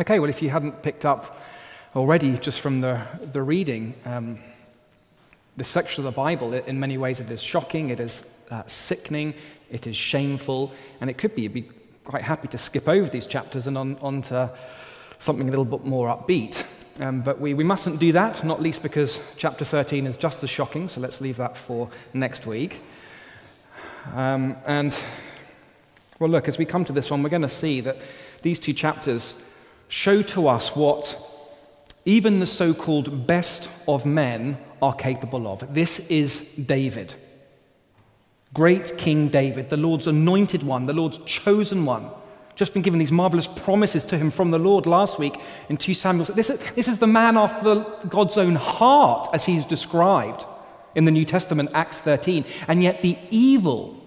Okay, well, if you hadn't picked up already just from the, the reading, um, this section of the Bible, in many ways, it is shocking, it is uh, sickening, it is shameful, and it could be, you'd be quite happy to skip over these chapters and on, on to something a little bit more upbeat. Um, but we, we mustn't do that, not least because chapter 13 is just as shocking, so let's leave that for next week. Um, and, well, look, as we come to this one, we're going to see that these two chapters show to us what even the so called best of men are capable of. This is David. Great King David, the Lord's anointed one, the Lord's chosen one. Just been given these marvelous promises to him from the Lord last week in 2 Samuel. This is, this is the man after God's own heart, as he's described in the New Testament, Acts 13. And yet, the evil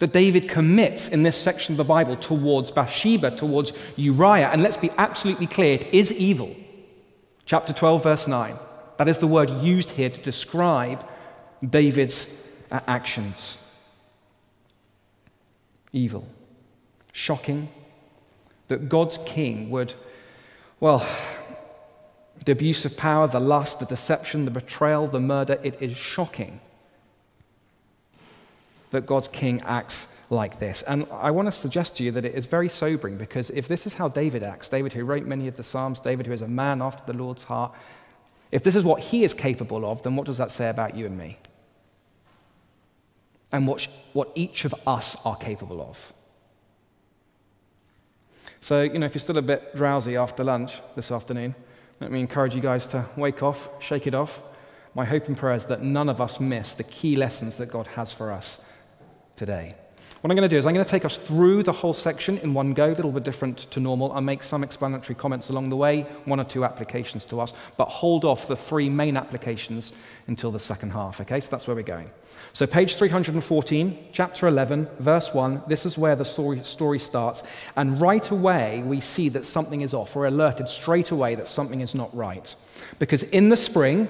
that David commits in this section of the Bible towards Bathsheba, towards Uriah, and let's be absolutely clear, it is evil. Chapter 12, verse 9. That is the word used here to describe David's uh, actions. Evil. Shocking that God's king would, well, the abuse of power, the lust, the deception, the betrayal, the murder, it is shocking that God's king acts like this. And I want to suggest to you that it is very sobering because if this is how David acts, David who wrote many of the Psalms, David who is a man after the Lord's heart, if this is what he is capable of, then what does that say about you and me? And what, what each of us are capable of. So, you know, if you're still a bit drowsy after lunch this afternoon, let me encourage you guys to wake off, shake it off. My hope and prayer is that none of us miss the key lessons that God has for us today. What I'm going to do is I'm going to take us through the whole section in one go, a little bit different to normal. I'll make some explanatory comments along the way, one or two applications to us, but hold off the three main applications until the second half, okay? So that's where we're going. So, page 314, chapter 11, verse 1, this is where the story, story starts. And right away, we see that something is off. We're alerted straight away that something is not right. Because in the spring,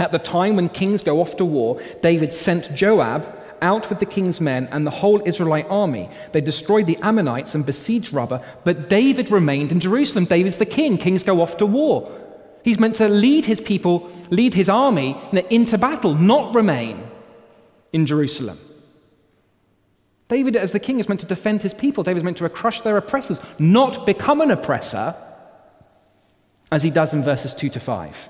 at the time when kings go off to war, David sent Joab out with the king's men and the whole Israelite army. They destroyed the Ammonites and besieged Rabbah, but David remained in Jerusalem. David's the king. Kings go off to war. He's meant to lead his people, lead his army into battle, not remain in Jerusalem. David, as the king, is meant to defend his people. David is meant to crush their oppressors, not become an oppressor, as he does in verses 2 to 5.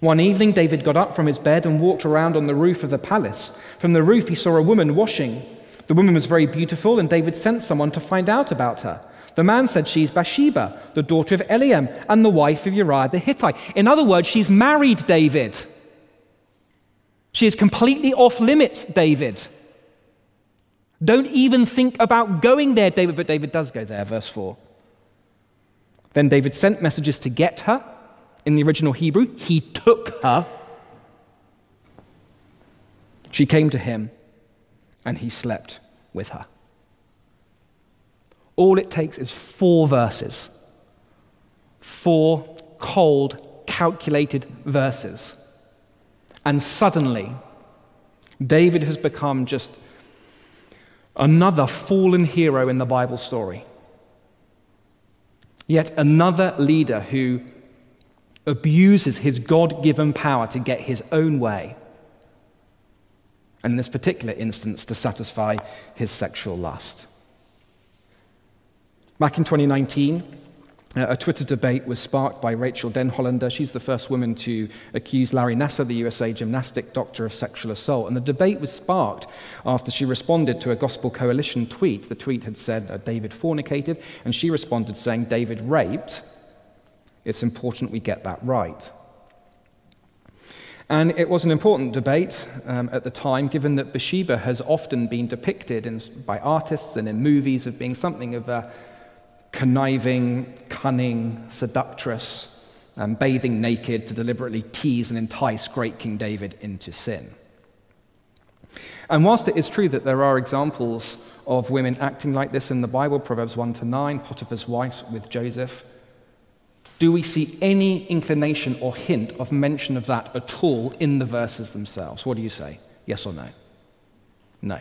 One evening, David got up from his bed and walked around on the roof of the palace. From the roof, he saw a woman washing. The woman was very beautiful, and David sent someone to find out about her. The man said she's Bathsheba, the daughter of Eliam, and the wife of Uriah the Hittite. In other words, she's married David. She is completely off limits, David. Don't even think about going there, David, but David does go there, verse 4. Then David sent messages to get her in the original Hebrew, he took her. She came to him, and he slept with her. All it takes is four verses. Four cold, calculated verses. And suddenly, David has become just another fallen hero in the Bible story. Yet another leader who abuses his God given power to get his own way. And in this particular instance, to satisfy his sexual lust. Back in 2019, uh, a Twitter debate was sparked by Rachael Denhollander. She's the first woman to accuse Larry Nassar, the USA gymnastic doctor, of sexual assault. And the debate was sparked after she responded to a Gospel Coalition tweet. The tweet had said David fornicated, and she responded saying David raped. It's important we get that right. And it was an important debate um, at the time, given that Bathsheba has often been depicted in, by artists and in movies as being something of a conniving, cunning, seductress, um, bathing naked to deliberately tease and entice great King David into sin. And whilst it is true that there are examples of women acting like this in the Bible, Proverbs 1 to 9, Potiphar's wife with Joseph, do we see any inclination or hint of mention of that at all in the verses themselves? What do you say? Yes or no? No.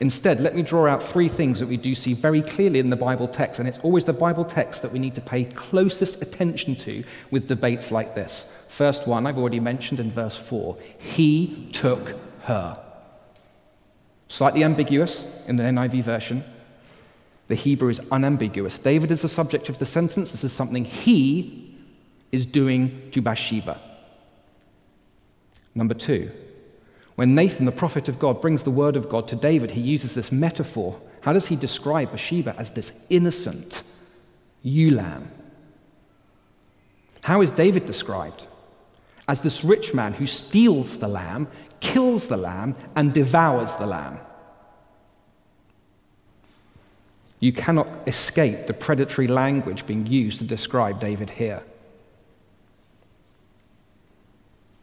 Instead, let me draw out three things that we do see very clearly in the Bible text, and it's always the Bible text that we need to pay closest attention to with debates like this. First one, I've already mentioned in verse 4 He took her. Slightly ambiguous in the NIV version. The Hebrew is unambiguous. David is the subject of the sentence. This is something he is doing to Bathsheba. Number two, when Nathan, the prophet of God, brings the word of God to David, he uses this metaphor. How does he describe Bathsheba as this innocent ewe lamb? How is David described? As this rich man who steals the lamb, kills the lamb, and devours the lamb. You cannot escape the predatory language being used to describe David here.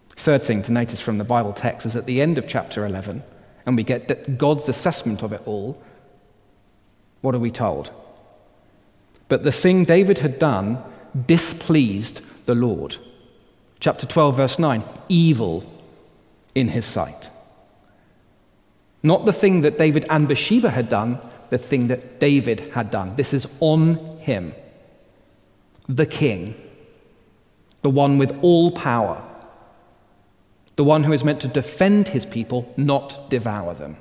Third thing to notice from the Bible text is at the end of chapter 11, and we get God's assessment of it all, what are we told? But the thing David had done displeased the Lord. Chapter 12, verse 9 evil in his sight. Not the thing that David and Bathsheba had done, the thing that David had done. This is on him, the king, the one with all power the one who is meant to defend his people, not devour them.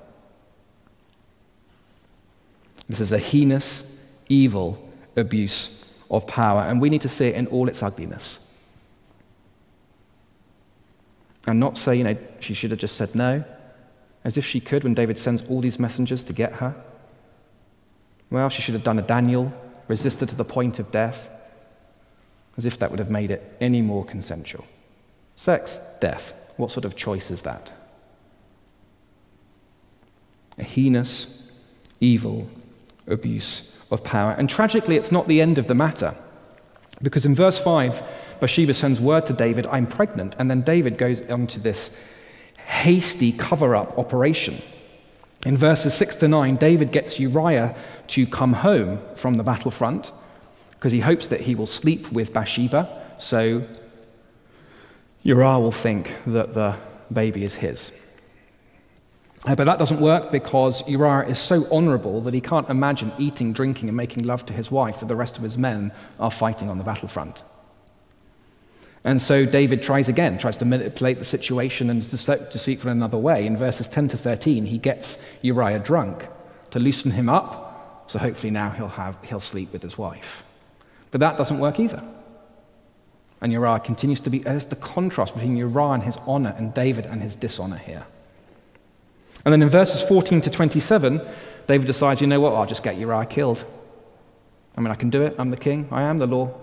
This is a heinous, evil abuse of power, and we need to see it in all its ugliness. And not say, you know, she should have just said no, as if she could when David sends all these messengers to get her. Well, she should have done a Daniel, resisted to the point of death, as if that would have made it any more consensual. Sex, death. What sort of choice is that? A heinous, evil abuse of power. And tragically, it's not the end of the matter. Because in verse 5, Bathsheba sends word to David, I'm pregnant. And then David goes on to this hasty cover up operation. In verses 6 to 9, David gets Uriah to come home from the battlefront because he hopes that he will sleep with Bathsheba. So Uriah will think that the baby is his. Uh, but that doesn't work because Uriah is so honorable that he can't imagine eating, drinking, and making love to his wife while the rest of his men are fighting on the battlefront. And so David tries again, tries to manipulate the situation and to deceitful in another way. In verses 10 to 13, he gets Uriah drunk to loosen him up, so hopefully now he'll, have, he'll sleep with his wife. But that doesn't work either. And Uriah continues to be, there's the contrast between Uriah and his honor and David and his dishonor here. And then in verses 14 to 27, David decides, you know what, I'll just get Uriah killed. I mean, I can do it. I'm the king. I am the law.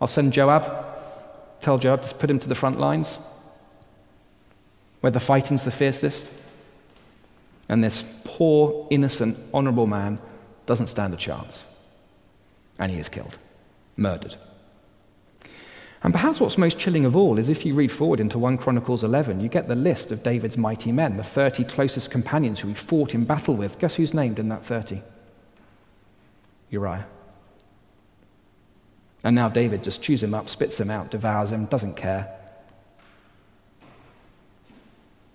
I'll send Joab. Tell Joab to put him to the front lines where the fighting's the fiercest. And this poor, innocent, honorable man doesn't stand a chance. And he is killed, murdered. And perhaps what's most chilling of all is if you read forward into 1 Chronicles 11, you get the list of David's mighty men, the 30 closest companions who he fought in battle with. Guess who's named in that 30? Uriah. And now David just chews him up, spits him out, devours him, doesn't care.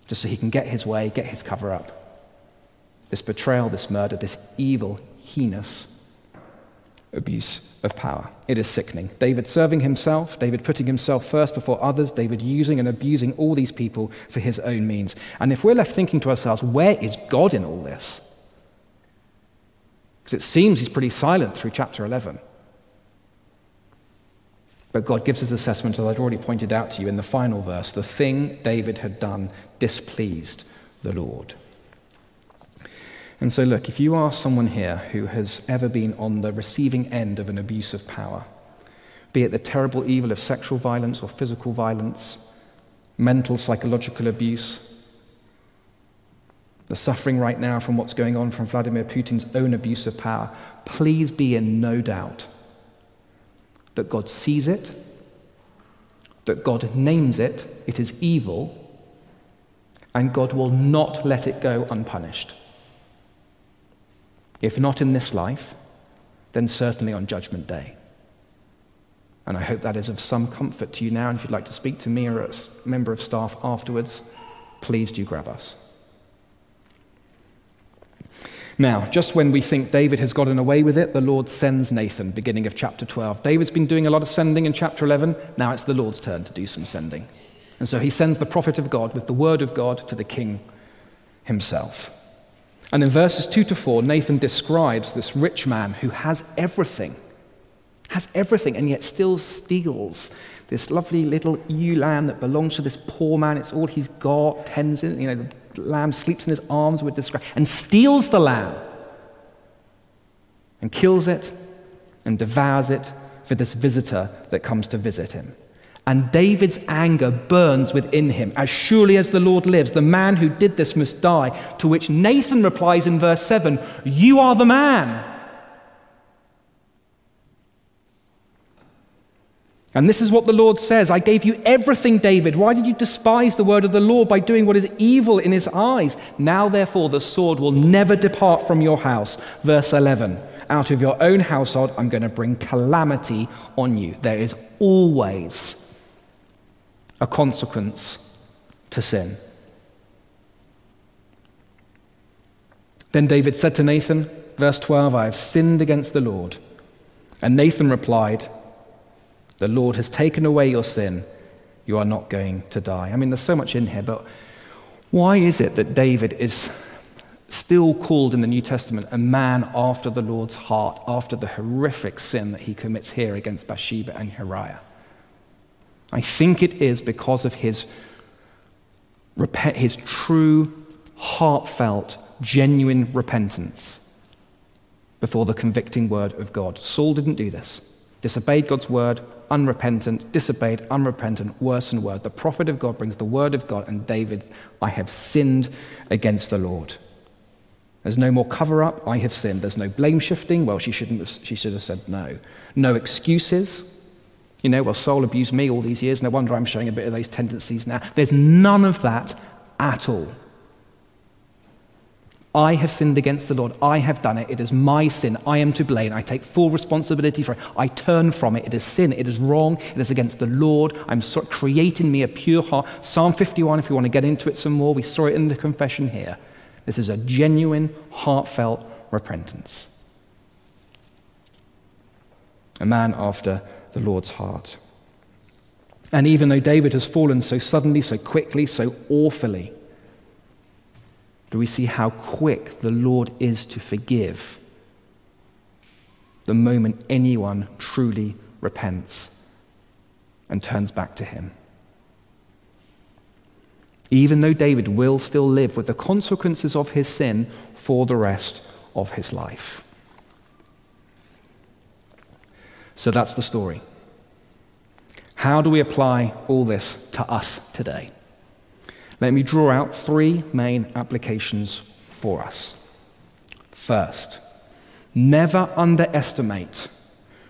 Just so he can get his way, get his cover up. This betrayal, this murder, this evil, heinous abuse of power. It is sickening. David serving himself, David putting himself first before others, David using and abusing all these people for his own means. And if we're left thinking to ourselves, where is God in all this? Because it seems he's pretty silent through chapter 11. But God gives his assessment, as I'd already pointed out to you in the final verse the thing David had done displeased the Lord. And so, look, if you are someone here who has ever been on the receiving end of an abuse of power, be it the terrible evil of sexual violence or physical violence, mental, psychological abuse, the suffering right now from what's going on from Vladimir Putin's own abuse of power, please be in no doubt that God sees it, that God names it, it is evil, and God will not let it go unpunished. If not in this life, then certainly on Judgment Day. And I hope that is of some comfort to you now. And if you'd like to speak to me or a member of staff afterwards, please do grab us. Now, just when we think David has gotten away with it, the Lord sends Nathan, beginning of chapter 12. David's been doing a lot of sending in chapter 11. Now it's the Lord's turn to do some sending. And so he sends the prophet of God with the word of God to the king himself. And in verses 2 to 4, Nathan describes this rich man who has everything, has everything, and yet still steals this lovely little ewe lamb that belongs to this poor man. It's all he's got, tends it, you know, lamb sleeps in his arms with disgrace, and steals the lamb and kills it and devours it for this visitor that comes to visit him. And David's anger burns within him. As surely as the Lord lives, the man who did this must die. To which Nathan replies in verse 7 You are the man. And this is what the Lord says I gave you everything, David. Why did you despise the word of the Lord by doing what is evil in his eyes? Now, therefore, the sword will never depart from your house. Verse 11 Out of your own household, I'm going to bring calamity on you. There is always a consequence to sin. Then David said to Nathan, verse 12, I have sinned against the Lord. And Nathan replied, The Lord has taken away your sin. You are not going to die. I mean, there's so much in here, but why is it that David is still called in the New Testament a man after the Lord's heart, after the horrific sin that he commits here against Bathsheba and Uriah? I think it is because of his, his true, heartfelt, genuine repentance before the convicting word of God. Saul didn't do this. Disobeyed God's word, unrepentant, disobeyed, unrepentant, worse and worse. The prophet of God brings the word of God, and David, I have sinned against the Lord. There's no more cover up, I have sinned. There's no blame shifting, well, she, shouldn't have, she should have said no. No excuses, you know, well, Saul abused me all these years. No wonder I'm showing a bit of those tendencies now. There's none of that at all. I have sinned against the Lord. I have done it. It is my sin. I am to blame. I take full responsibility for it. I turn from it. It is sin. It is wrong. It is against the Lord. I'm so, creating me a pure heart. Psalm 51, if you want to get into it some more, we saw it in the confession here. This is a genuine, heartfelt repentance. A man after the Lord's heart. And even though David has fallen so suddenly, so quickly, so awfully, do we see how quick the Lord is to forgive the moment anyone truly repents and turns back to Him? Even though David will still live with the consequences of his sin for the rest of his life. So that's the story. How do we apply all this to us today? Let me draw out three main applications for us. First, never underestimate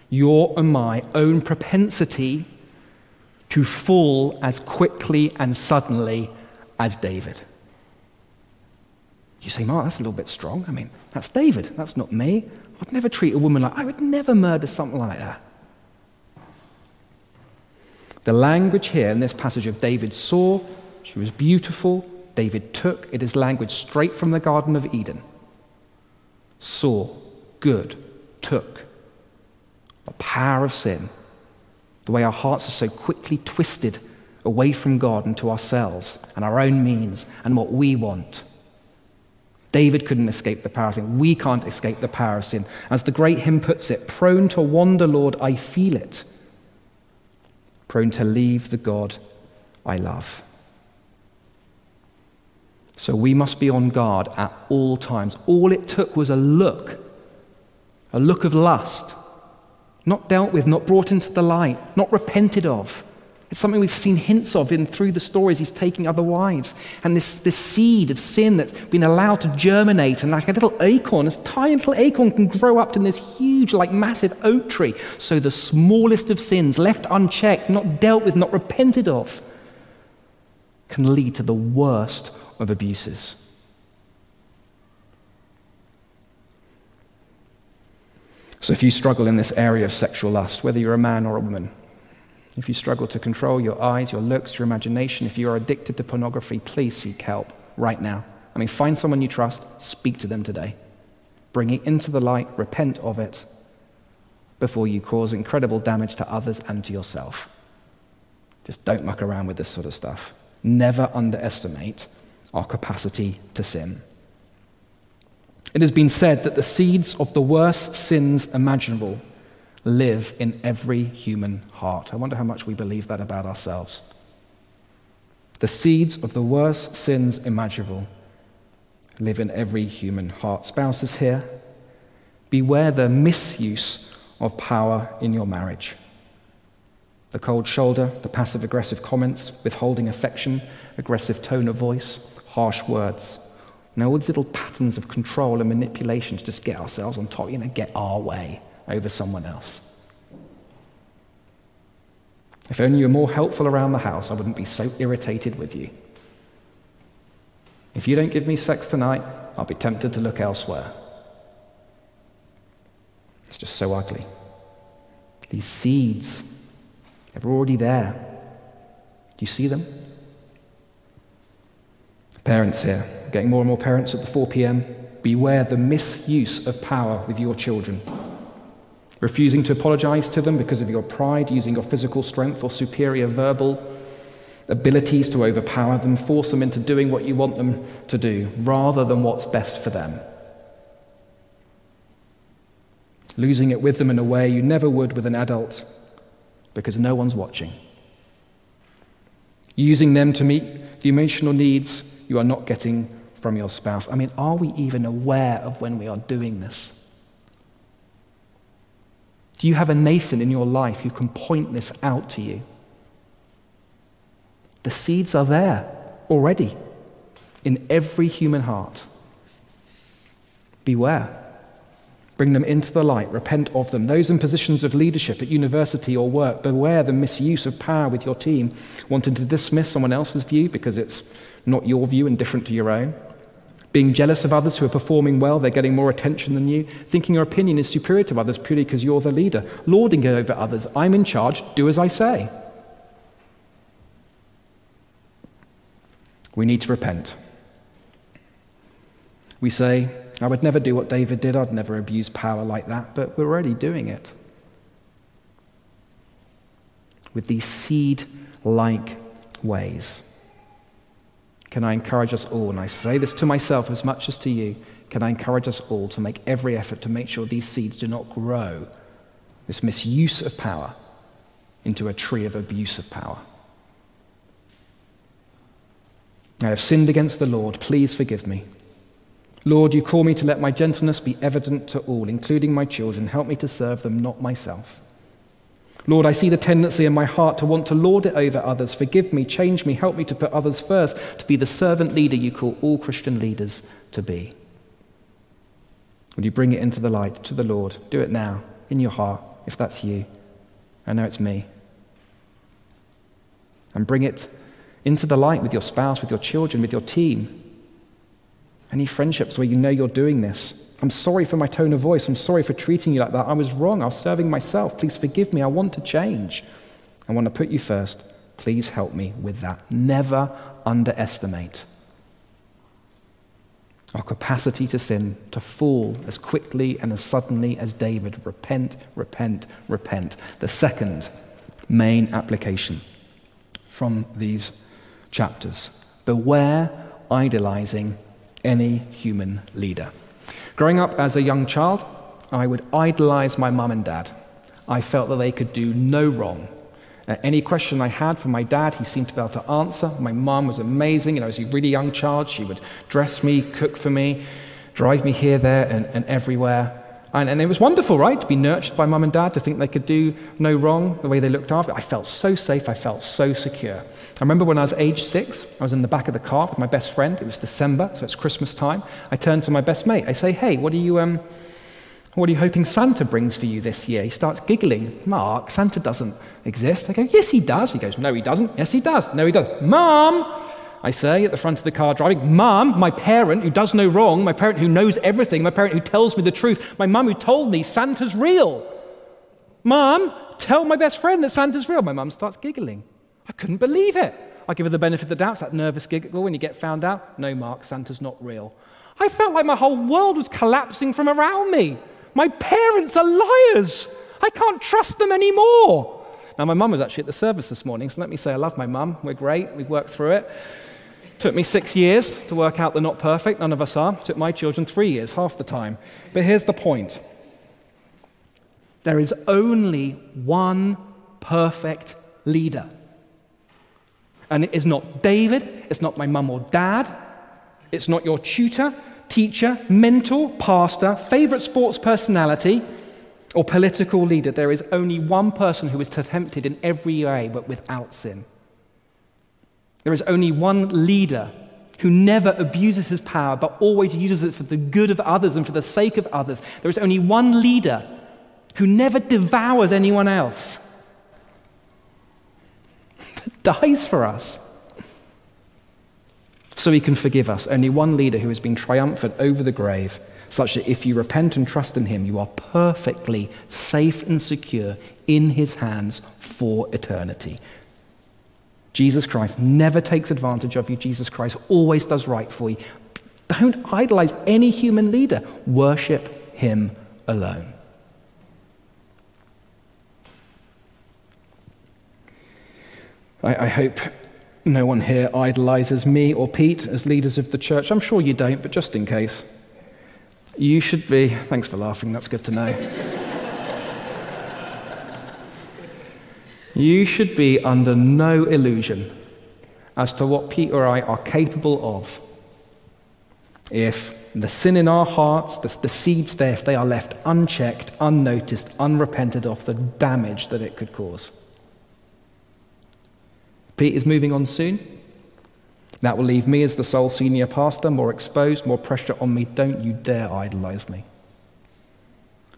your and my own propensity to fall as quickly and suddenly as David. You say, Mark, that's a little bit strong. I mean, that's David. That's not me. I'd never treat a woman like I would never murder something like that. The language here in this passage of David saw, she was beautiful, David took, it is language straight from the Garden of Eden. Saw, good, took. The power of sin, the way our hearts are so quickly twisted away from God and to ourselves and our own means and what we want. David couldn't escape the power of sin. We can't escape the power of sin. As the great hymn puts it, prone to wander, Lord, I feel it. Prone to leave the God I love. So we must be on guard at all times. All it took was a look, a look of lust, not dealt with, not brought into the light, not repented of. It's something we've seen hints of in through the stories he's taking other wives. And this, this seed of sin that's been allowed to germinate, and like a little acorn, this tiny little acorn can grow up to this huge, like massive oak tree. So the smallest of sins, left unchecked, not dealt with, not repented of, can lead to the worst of abuses. So if you struggle in this area of sexual lust, whether you're a man or a woman, if you struggle to control your eyes, your looks, your imagination, if you are addicted to pornography, please seek help right now. I mean, find someone you trust, speak to them today. Bring it into the light, repent of it before you cause incredible damage to others and to yourself. Just don't muck around with this sort of stuff. Never underestimate our capacity to sin. It has been said that the seeds of the worst sins imaginable live in every human heart. I wonder how much we believe that about ourselves. The seeds of the worst sins imaginable live in every human heart. Spouses here, beware the misuse of power in your marriage. The cold shoulder, the passive aggressive comments, withholding affection, aggressive tone of voice, harsh words. Now, all these little patterns of control and manipulation to just get ourselves on top, you know, get our way over someone else. If only you were more helpful around the house, I wouldn't be so irritated with you. If you don't give me sex tonight, I'll be tempted to look elsewhere. It's just so ugly. These seeds, they're already there. Do you see them? Parents here, getting more and more parents at the 4 p.m. Beware the misuse of power with your children refusing to apologize to them because of your pride, using your physical strength or superior verbal abilities to overpower them, force them into doing what you want them to do rather than what's best for them. Losing it with them in a way you never would with an adult because no one's watching. Using them to meet the emotional needs you are not getting from your spouse. I mean, are we even aware of when we are doing this? Do you have a Nathan in your life who can point this out to you? The seeds are there already in every human heart. Beware. Bring them into the light, repent of them. Those in positions of leadership at university or work, beware the misuse of power with your team, wanting to dismiss someone else's view because it's not your view and different to your own being jealous of others who are performing well, they're getting more attention than you, thinking your opinion is superior to others purely because you're the leader, lording it over others. I'm in charge, do as I say. We need to repent. We say, I would never do what David did, I'd never abuse power like that, but we're already doing it. With these seed like ways. Can I encourage us all, and I say this to myself as much as to you, can I encourage us all to make every effort to make sure these seeds do not grow, this misuse of power, into a tree of abuse of power? I have sinned against the Lord. Please forgive me. Lord, you call me to let my gentleness be evident to all, including my children. Help me to serve them, not myself. Lord, I see the tendency in my heart to want to lord it over others. Forgive me, change me, help me to put others first, to be the servant leader you call all Christian leaders to be. Would you bring it into the light to the Lord? Do it now, in your heart, if that's you. I know it's me. And bring it into the light with your spouse, with your children, with your team. Any friendships where you know you're doing this, I'm sorry for my tone of voice. I'm sorry for treating you like that. I was wrong. I was serving myself. Please forgive me. I want to change. I want to put you first. Please help me with that. Never underestimate our capacity to sin, to fall as quickly and as suddenly as David. Repent, repent, repent. The second main application from these chapters beware idolizing any human leader. Growing up as a young child, I would idolize my mum and dad. I felt that they could do no wrong. Uh, any question I had for my dad, he seemed to be able to answer. My mum was amazing. You know, as a really young child, she would dress me, cook for me, drive me here, there, and, and everywhere. And, and, it was wonderful, right, to be nurtured by mum and dad, to think they could do no wrong, the way they looked after. I felt so safe, I felt so secure. I remember when I was age six, I was in the back of the car with my best friend. It was December, so it's Christmas time. I turned to my best mate. I say, hey, what are you, um, what are you hoping Santa brings for you this year? He starts giggling. Mark, Santa doesn't exist. I go, yes, he does. He goes, no, he doesn't. Yes, he does. No, he doesn't. Mom, I say at the front of the car driving, Mum, my parent who does no wrong, my parent who knows everything, my parent who tells me the truth, my mum who told me Santa's real. Mum, tell my best friend that Santa's real. My mum starts giggling. I couldn't believe it. I give her the benefit of the doubt. It's that nervous giggle when you get found out. No, Mark, Santa's not real. I felt like my whole world was collapsing from around me. My parents are liars. I can't trust them anymore. Now, my mum was actually at the service this morning, so let me say I love my mum. We're great. We've worked through it. Took me six years to work out the not perfect. None of us are. Took my children three years, half the time. But here's the point there is only one perfect leader. And it is not David, it's not my mum or dad, it's not your tutor, teacher, mentor, pastor, favorite sports personality, or political leader. There is only one person who is tempted in every way but without sin. There is only one leader who never abuses his power but always uses it for the good of others and for the sake of others. There is only one leader who never devours anyone else but dies for us so he can forgive us. Only one leader who has been triumphant over the grave, such that if you repent and trust in him, you are perfectly safe and secure in his hands for eternity. Jesus Christ never takes advantage of you. Jesus Christ always does right for you. Don't idolize any human leader, worship him alone. I, I hope no one here idolizes me or Pete as leaders of the church. I'm sure you don't, but just in case. You should be. Thanks for laughing, that's good to know. You should be under no illusion as to what Pete or I are capable of if the sin in our hearts, the, the seeds there, if they are left unchecked, unnoticed, unrepented of, the damage that it could cause. Pete is moving on soon. That will leave me as the sole senior pastor more exposed, more pressure on me. Don't you dare idolize me.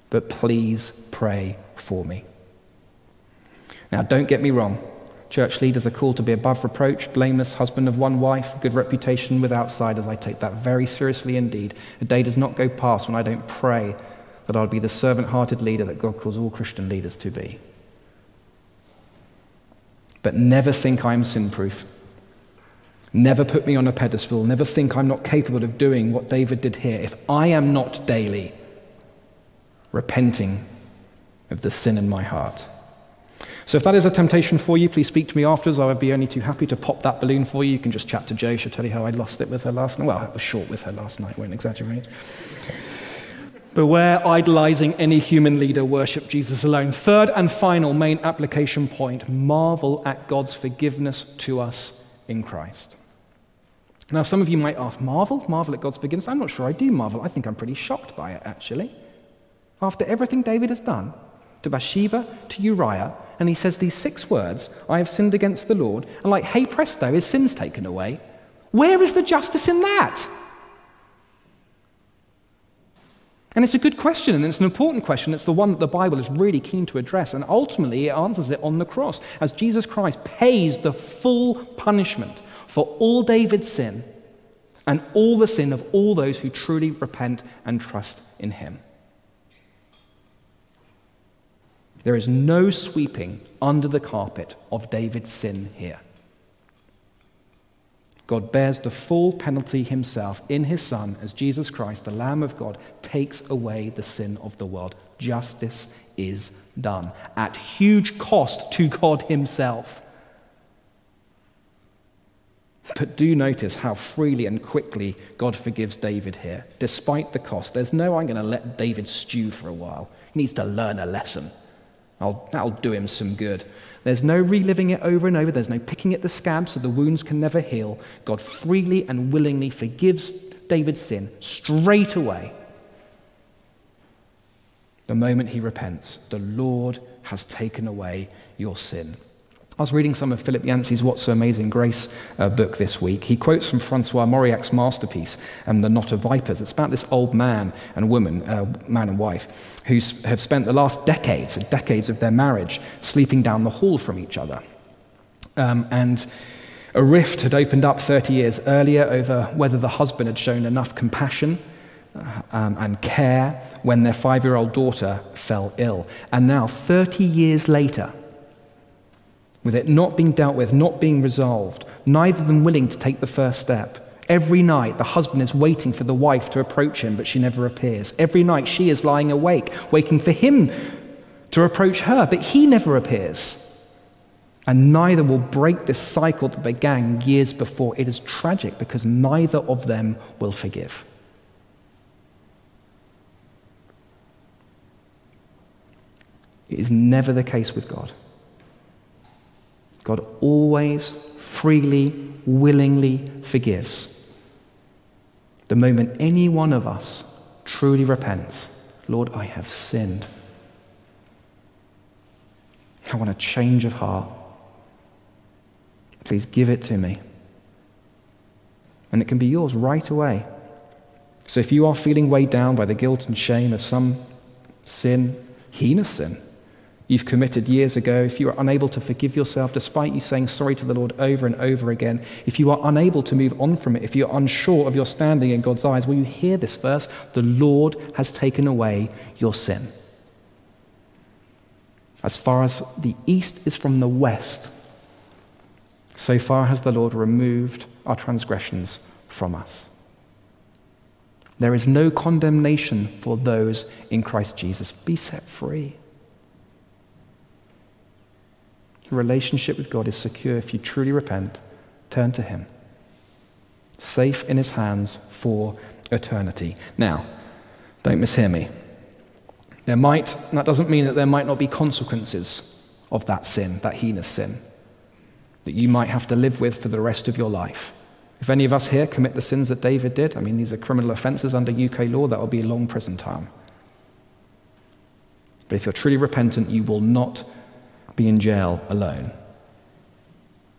But please pray for me. Now, don't get me wrong. Church leaders are called to be above reproach, blameless, husband of one wife, good reputation with outsiders. I take that very seriously indeed. A day does not go past when I don't pray that I'll be the servant hearted leader that God calls all Christian leaders to be. But never think I'm sin proof. Never put me on a pedestal. Never think I'm not capable of doing what David did here if I am not daily repenting of the sin in my heart. So if that is a temptation for you, please speak to me afterwards. I would be only too happy to pop that balloon for you. You can just chat to Jo. She'll tell you how I lost it with her last night. Well, I was short with her last night, I won't exaggerate. Beware idolizing any human leader, worship Jesus alone. Third and final main application point marvel at God's forgiveness to us in Christ. Now, some of you might ask, marvel? Marvel at God's forgiveness? I'm not sure I do marvel. I think I'm pretty shocked by it, actually. After everything David has done to Bathsheba, to Uriah, and he says these six words I have sinned against the Lord, and like, hey presto, his sin's taken away. Where is the justice in that? And it's a good question, and it's an important question. It's the one that the Bible is really keen to address, and ultimately it answers it on the cross as Jesus Christ pays the full punishment for all David's sin and all the sin of all those who truly repent and trust in him. There is no sweeping under the carpet of David's sin here. God bears the full penalty himself in his Son as Jesus Christ, the Lamb of God, takes away the sin of the world. Justice is done at huge cost to God himself. But do notice how freely and quickly God forgives David here, despite the cost. There's no, I'm going to let David stew for a while. He needs to learn a lesson. I'll, that'll do him some good. There's no reliving it over and over. There's no picking at the scab so the wounds can never heal. God freely and willingly forgives David's sin straight away. The moment he repents, the Lord has taken away your sin. I was reading some of Philip Yancey's What's So Amazing Grace uh, book this week. He quotes from Francois Mauriac's masterpiece, um, The Knot of Vipers. It's about this old man and woman, uh, man and wife, who have spent the last decades, decades of their marriage, sleeping down the hall from each other. Um, and a rift had opened up 30 years earlier over whether the husband had shown enough compassion uh, um, and care when their five year old daughter fell ill. And now, 30 years later, with it not being dealt with, not being resolved, neither of them willing to take the first step. Every night, the husband is waiting for the wife to approach him, but she never appears. Every night, she is lying awake, waiting for him to approach her, but he never appears. And neither will break this cycle that began years before. It is tragic because neither of them will forgive. It is never the case with God. God always freely, willingly forgives. The moment any one of us truly repents, Lord, I have sinned. I want a change of heart. Please give it to me. And it can be yours right away. So if you are feeling weighed down by the guilt and shame of some sin, heinous sin, you've committed years ago, if you are unable to forgive yourself despite you saying sorry to the Lord over and over again, if you are unable to move on from it, if you're unsure of your standing in God's eyes, will you hear this verse? The Lord has taken away your sin. As far as the east is from the west, so far has the Lord removed our transgressions from us. There is no condemnation for those in Christ Jesus. Be set free. Your relationship with God is secure if you truly repent, turn to Him. Safe in His hands for eternity. Now, don't mishear me. There might, that doesn't mean that there might not be consequences of that sin, that heinous sin, that you might have to live with for the rest of your life. If any of us here commit the sins that David did, I mean, these are criminal offenses under UK law, that will be a long prison time. But if you're truly repentant, you will not be in jail alone.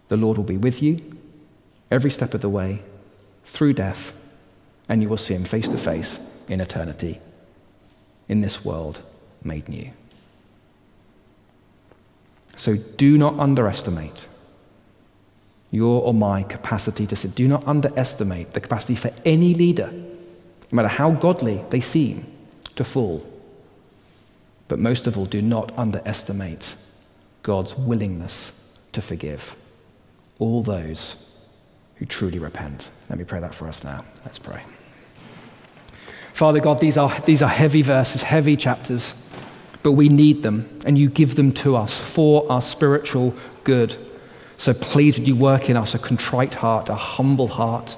The Lord will be with you every step of the way through death, and you will see him face to face in eternity in this world made new. So do not underestimate your or my capacity to sin. Do not underestimate the capacity for any leader, no matter how godly they seem, to fall. But most of all, do not underestimate God's willingness to forgive all those who truly repent. Let me pray that for us now. Let's pray. Father God, these are, these are heavy verses, heavy chapters, but we need them, and you give them to us for our spiritual good. So please, would you work in us a contrite heart, a humble heart?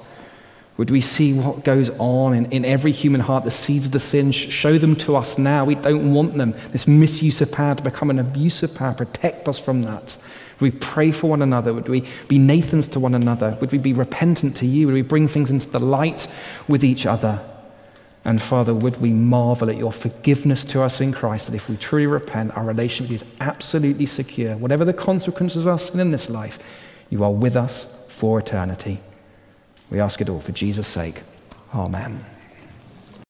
Would we see what goes on in, in every human heart, the seeds of the sin? Show them to us now. We don't want them. This misuse of power to become an abuse of power. Protect us from that. Would we pray for one another? Would we be Nathans to one another? Would we be repentant to you? Would we bring things into the light with each other? And Father, would we marvel at your forgiveness to us in Christ, that if we truly repent, our relationship is absolutely secure. Whatever the consequences of sin in this life, you are with us for eternity. We ask it all for Jesus' sake. Amen.